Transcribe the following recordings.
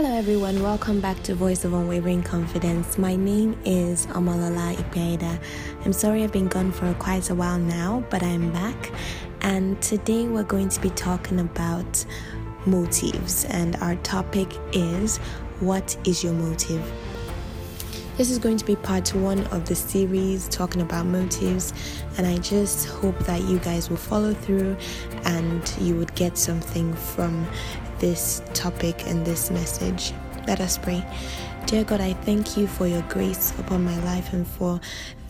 Hello, everyone. Welcome back to Voice of Unwavering Confidence. My name is Amalola Ipieda. I'm sorry I've been gone for quite a while now, but I'm back. And today we're going to be talking about motives, and our topic is What is your motive? This is going to be part one of the series talking about motives, and I just hope that you guys will follow through and you would get something from this topic and this message. Let us pray. Dear God, I thank you for your grace upon my life and for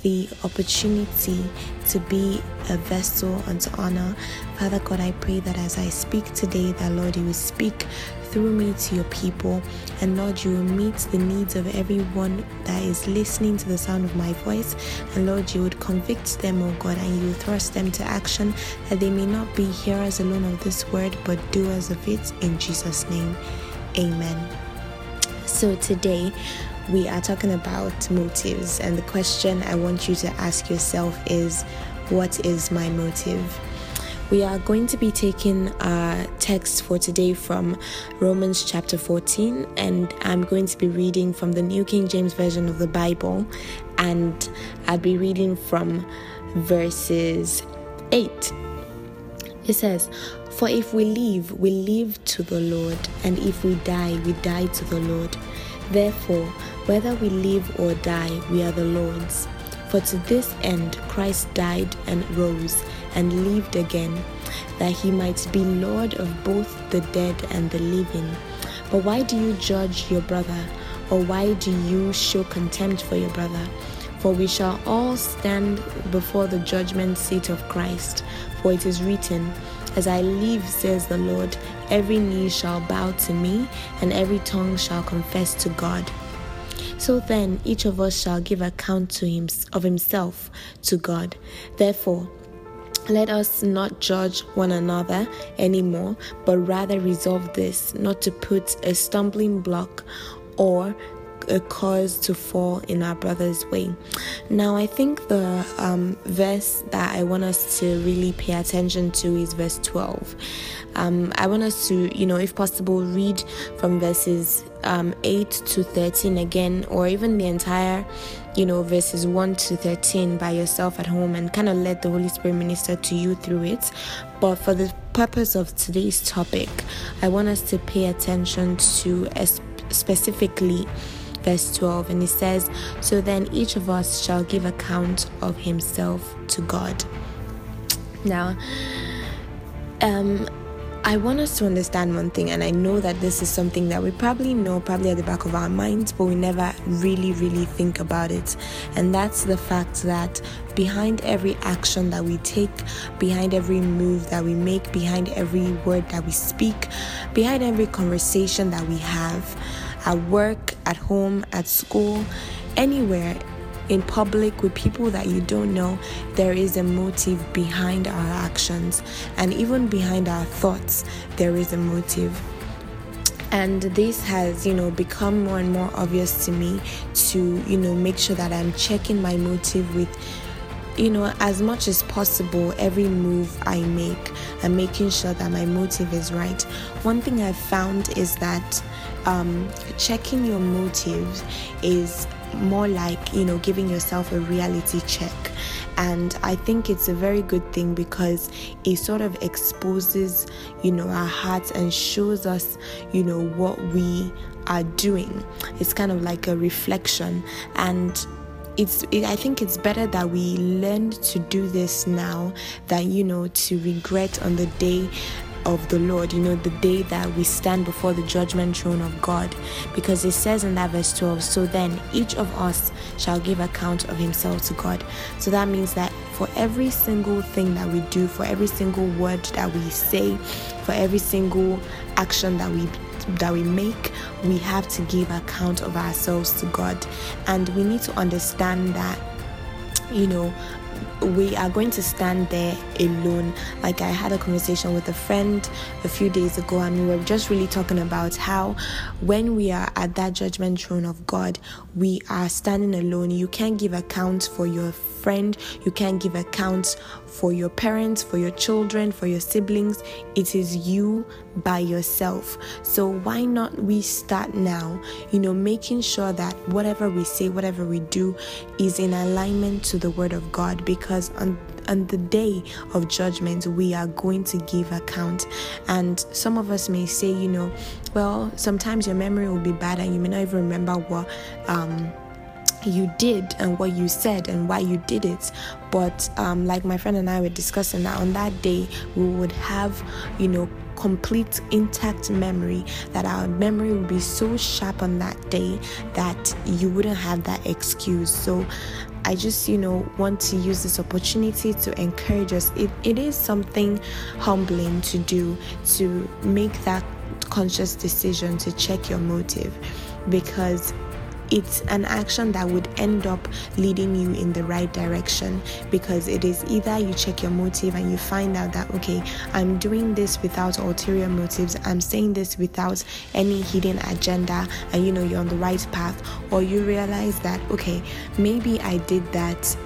the opportunity to be a vessel unto honor. Father God, I pray that as I speak today, that Lord, you will speak through me to your people. And Lord, you will meet the needs of everyone that is listening to the sound of my voice. And Lord, you would convict them, oh God, and you thrust them to action that they may not be hearers alone of this word, but doers of it. In Jesus' name, amen. So today, we are talking about motives, and the question I want you to ask yourself is what is my motive? We are going to be taking our text for today from Romans chapter 14, and I'm going to be reading from the New King James Version of the Bible, and I'll be reading from verses 8. It says, For if we live, we live to the Lord, and if we die, we die to the Lord. Therefore, whether we live or die, we are the Lord's. For to this end Christ died and rose and lived again, that he might be Lord of both the dead and the living. But why do you judge your brother? Or why do you show contempt for your brother? For we shall all stand before the judgment seat of Christ. For it is written, As I live, says the Lord, every knee shall bow to me, and every tongue shall confess to God. So then each of us shall give account to him of himself to God. Therefore, let us not judge one another anymore, but rather resolve this not to put a stumbling block or a cause to fall in our brother's way. Now, I think the um, verse that I want us to really pay attention to is verse 12. Um, I want us to, you know, if possible, read from verses um, 8 to 13 again, or even the entire, you know, verses 1 to 13 by yourself at home and kind of let the Holy Spirit minister to you through it. But for the purpose of today's topic, I want us to pay attention to specifically verse 12, and it says, So then each of us shall give account of himself to God. Now, um, I want us to understand one thing, and I know that this is something that we probably know, probably at the back of our minds, but we never really, really think about it. And that's the fact that behind every action that we take, behind every move that we make, behind every word that we speak, behind every conversation that we have, at work, at home, at school, anywhere in public with people that you don't know, there is a motive behind our actions. And even behind our thoughts, there is a motive. And this has, you know, become more and more obvious to me to, you know, make sure that I'm checking my motive with you know, as much as possible, every move I make, I'm making sure that my motive is right. One thing I've found is that um, checking your motives is more like you know giving yourself a reality check. And i think it's a very good thing because it sort of exposes you know our hearts and shows us you know what we are doing. It's kind of like a reflection. And it's it, i think it's better that we learn to do this now than you know to regret on the day of the Lord, you know, the day that we stand before the judgment throne of God. Because it says in that verse 12, so then each of us shall give account of himself to God. So that means that for every single thing that we do, for every single word that we say, for every single action that we that we make, we have to give account of ourselves to God. And we need to understand that you know we are going to stand there alone. Like I had a conversation with a friend a few days ago, and we were just really talking about how when we are at that judgment throne of God, we are standing alone. You can't give account for your friend, you can't give accounts for your parents, for your children, for your siblings. It is you by yourself. So why not we start now, you know, making sure that whatever we say, whatever we do is in alignment to the word of God because on on the day of judgment we are going to give account and some of us may say you know well sometimes your memory will be bad and you may not even remember what um you did and what you said and why you did it. But um, like my friend and I were discussing that on that day, we would have, you know, complete intact memory that our memory would be so sharp on that day that you wouldn't have that excuse. So I just, you know, want to use this opportunity to encourage us. It, it is something humbling to do to make that conscious decision to check your motive because it's an action that would end up leading you in the right direction because it is either you check your motive and you find out that okay i'm doing this without ulterior motives i'm saying this without any hidden agenda and you know you're on the right path or you realize that okay maybe i did that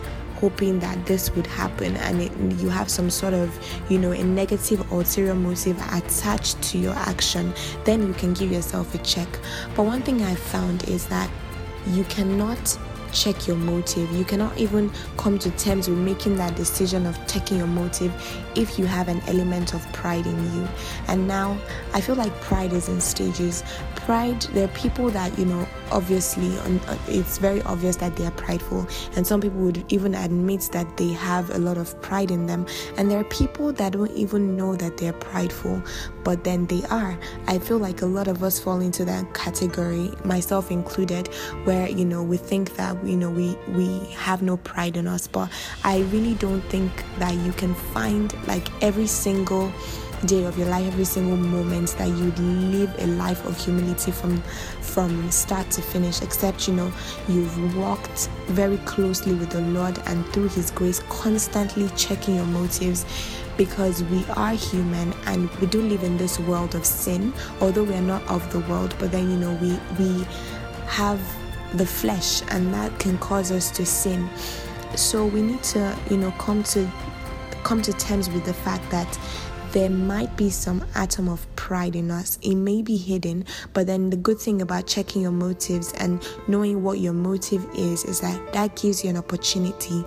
hoping that this would happen and it, you have some sort of you know a negative ulterior motive attached to your action then you can give yourself a check. But one thing i found is that you cannot check your motive. You cannot even come to terms with making that decision of checking your motive if you have an element of pride in you. And now I feel like pride is in stages. Pride, there are people that, you know, obviously uh, it's very obvious that they are prideful and some people would even admit that they have a lot of pride in them and there are people that don't even know that they're prideful but then they are i feel like a lot of us fall into that category myself included where you know we think that you know we we have no pride in us but i really don't think that you can find like every single day of your life, every single moment that you'd live a life of humility from from start to finish, except you know you've walked very closely with the Lord and through His grace, constantly checking your motives because we are human and we do live in this world of sin, although we are not of the world, but then you know we we have the flesh and that can cause us to sin. So we need to, you know, come to come to terms with the fact that there might be some atom of pride in us. It may be hidden, but then the good thing about checking your motives and knowing what your motive is is that that gives you an opportunity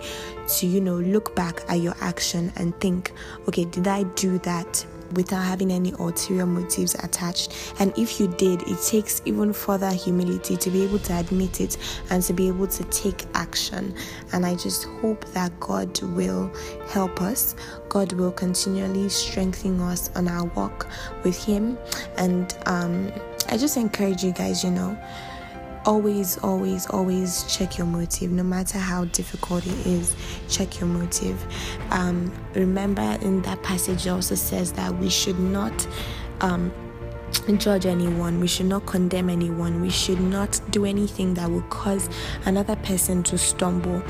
to, you know, look back at your action and think, okay, did I do that? Without having any ulterior motives attached. And if you did, it takes even further humility to be able to admit it and to be able to take action. And I just hope that God will help us. God will continually strengthen us on our walk with Him. And um, I just encourage you guys, you know always always always check your motive. No matter how difficult it is check your motive. Um, remember in that passage also says that we should not um, judge anyone. We should not condemn anyone. We should not do anything that will cause another person to stumble.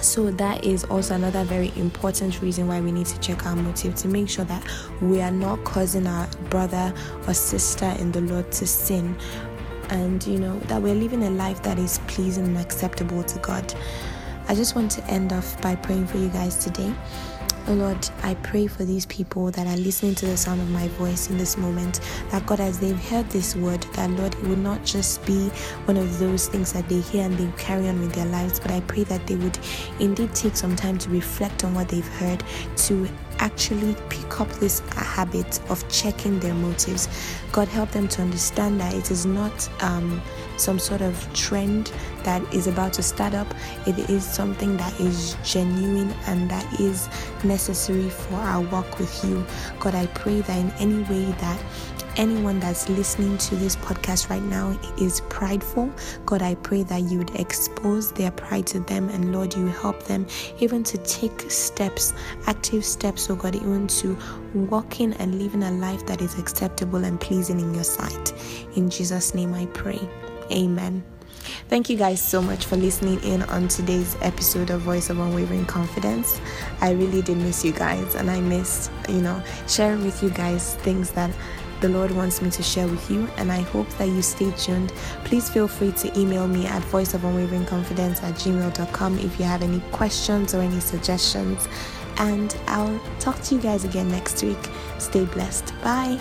So that is also another very important reason why we need to check our motive to make sure that we are not causing our brother or sister in the Lord to sin and you know that we're living a life that is pleasing and acceptable to God. I just want to end off by praying for you guys today. Oh Lord, I pray for these people that are listening to the sound of my voice in this moment. That God, as they've heard this word, that Lord, it would not just be one of those things that they hear and they carry on with their lives, but I pray that they would indeed take some time to reflect on what they've heard, to actually pick up this habit of checking their motives. God help them to understand that it is not um, some sort of trend that is about to start up. It is something that is genuine and that is necessary for our work with you. God, I pray that in any way that anyone that's listening to this podcast right now is prideful, God, I pray that you would expose their pride to them and Lord, you help them even to take steps, active steps, oh God, even to walking and living a life that is acceptable and pleasing in your sight. In Jesus' name I pray. Amen. Thank you guys so much for listening in on today's episode of Voice of Unwavering Confidence. I really did miss you guys, and I miss, you know, sharing with you guys things that the Lord wants me to share with you, and I hope that you stay tuned. Please feel free to email me at voiceofunwaveringconfidence at gmail.com if you have any questions or any suggestions. And I'll talk to you guys again next week. Stay blessed. Bye.